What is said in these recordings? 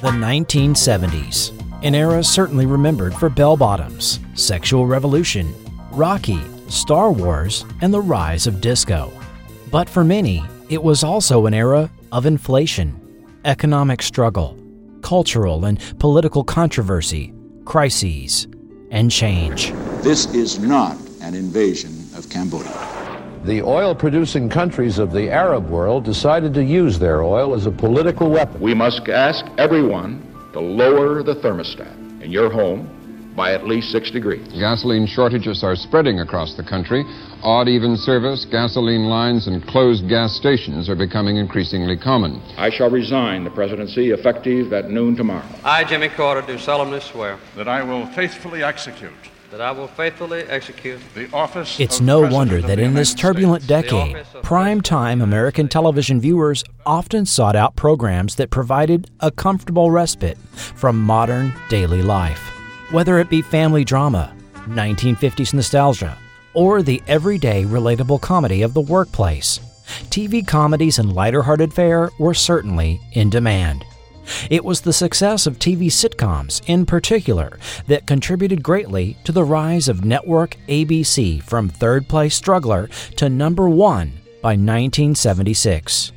The 1970s, an era certainly remembered for bell bottoms, sexual revolution, Rocky, Star Wars, and the rise of disco. But for many, it was also an era of inflation, economic struggle, cultural and political controversy, crises, and change. This is not an invasion of Cambodia. The oil producing countries of the Arab world decided to use their oil as a political weapon. We must ask everyone to lower the thermostat in your home by at least six degrees. Gasoline shortages are spreading across the country. Odd even service, gasoline lines, and closed gas stations are becoming increasingly common. I shall resign the presidency effective at noon tomorrow. I, Jimmy Carter, do solemnly swear that I will faithfully execute that I will faithfully execute the office. It's no wonder that in this turbulent decade, prime time American television viewers often sought out programs that provided a comfortable respite from modern daily life. Whether it be family drama, 1950s nostalgia, or the everyday relatable comedy of the workplace, TV comedies and lighter hearted fare were certainly in demand. It was the success of TV sitcoms, in particular, that contributed greatly to the rise of network ABC from third place struggler to number one by 1976.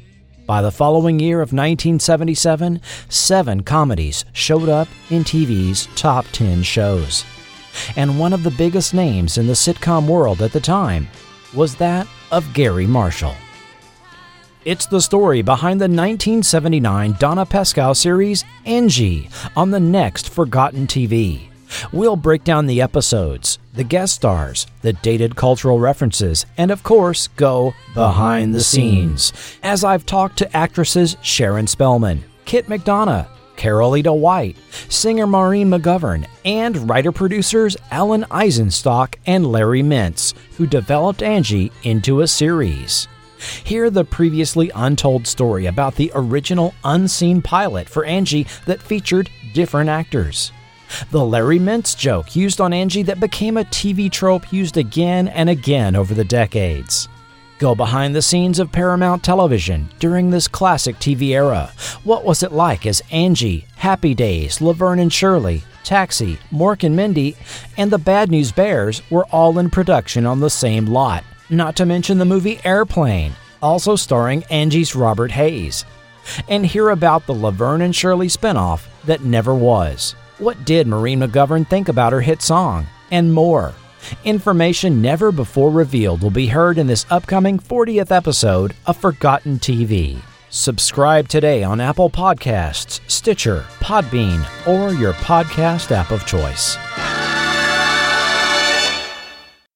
By the following year of 1977, seven comedies showed up in TV's top 10 shows. And one of the biggest names in the sitcom world at the time was that of Garry Marshall. It's the story behind the 1979 Donna Pescow series Angie on the next Forgotten TV. We'll break down the episodes, the guest stars, the dated cultural references, and of course, go behind the scenes. As I've talked to actresses Sharon Spelman, Kit McDonough, Carolita White, singer Maureen McGovern, and writer producers Alan Eisenstock and Larry Mintz, who developed Angie into a series. Hear the previously untold story about the original unseen pilot for Angie that featured different actors. The Larry Mintz joke used on Angie that became a TV trope used again and again over the decades. Go behind the scenes of Paramount Television during this classic TV era. What was it like as Angie, Happy Days, Laverne and Shirley, Taxi, Mork and Mindy, and the Bad News Bears were all in production on the same lot? Not to mention the movie Airplane, also starring Angie's Robert Hays, And hear about the Laverne and Shirley spinoff that never was. What did Maureen McGovern think about her hit song? And more. Information never before revealed will be heard in this upcoming 40th episode of Forgotten TV. Subscribe today on Apple Podcasts, Stitcher, Podbean, or your podcast app of choice.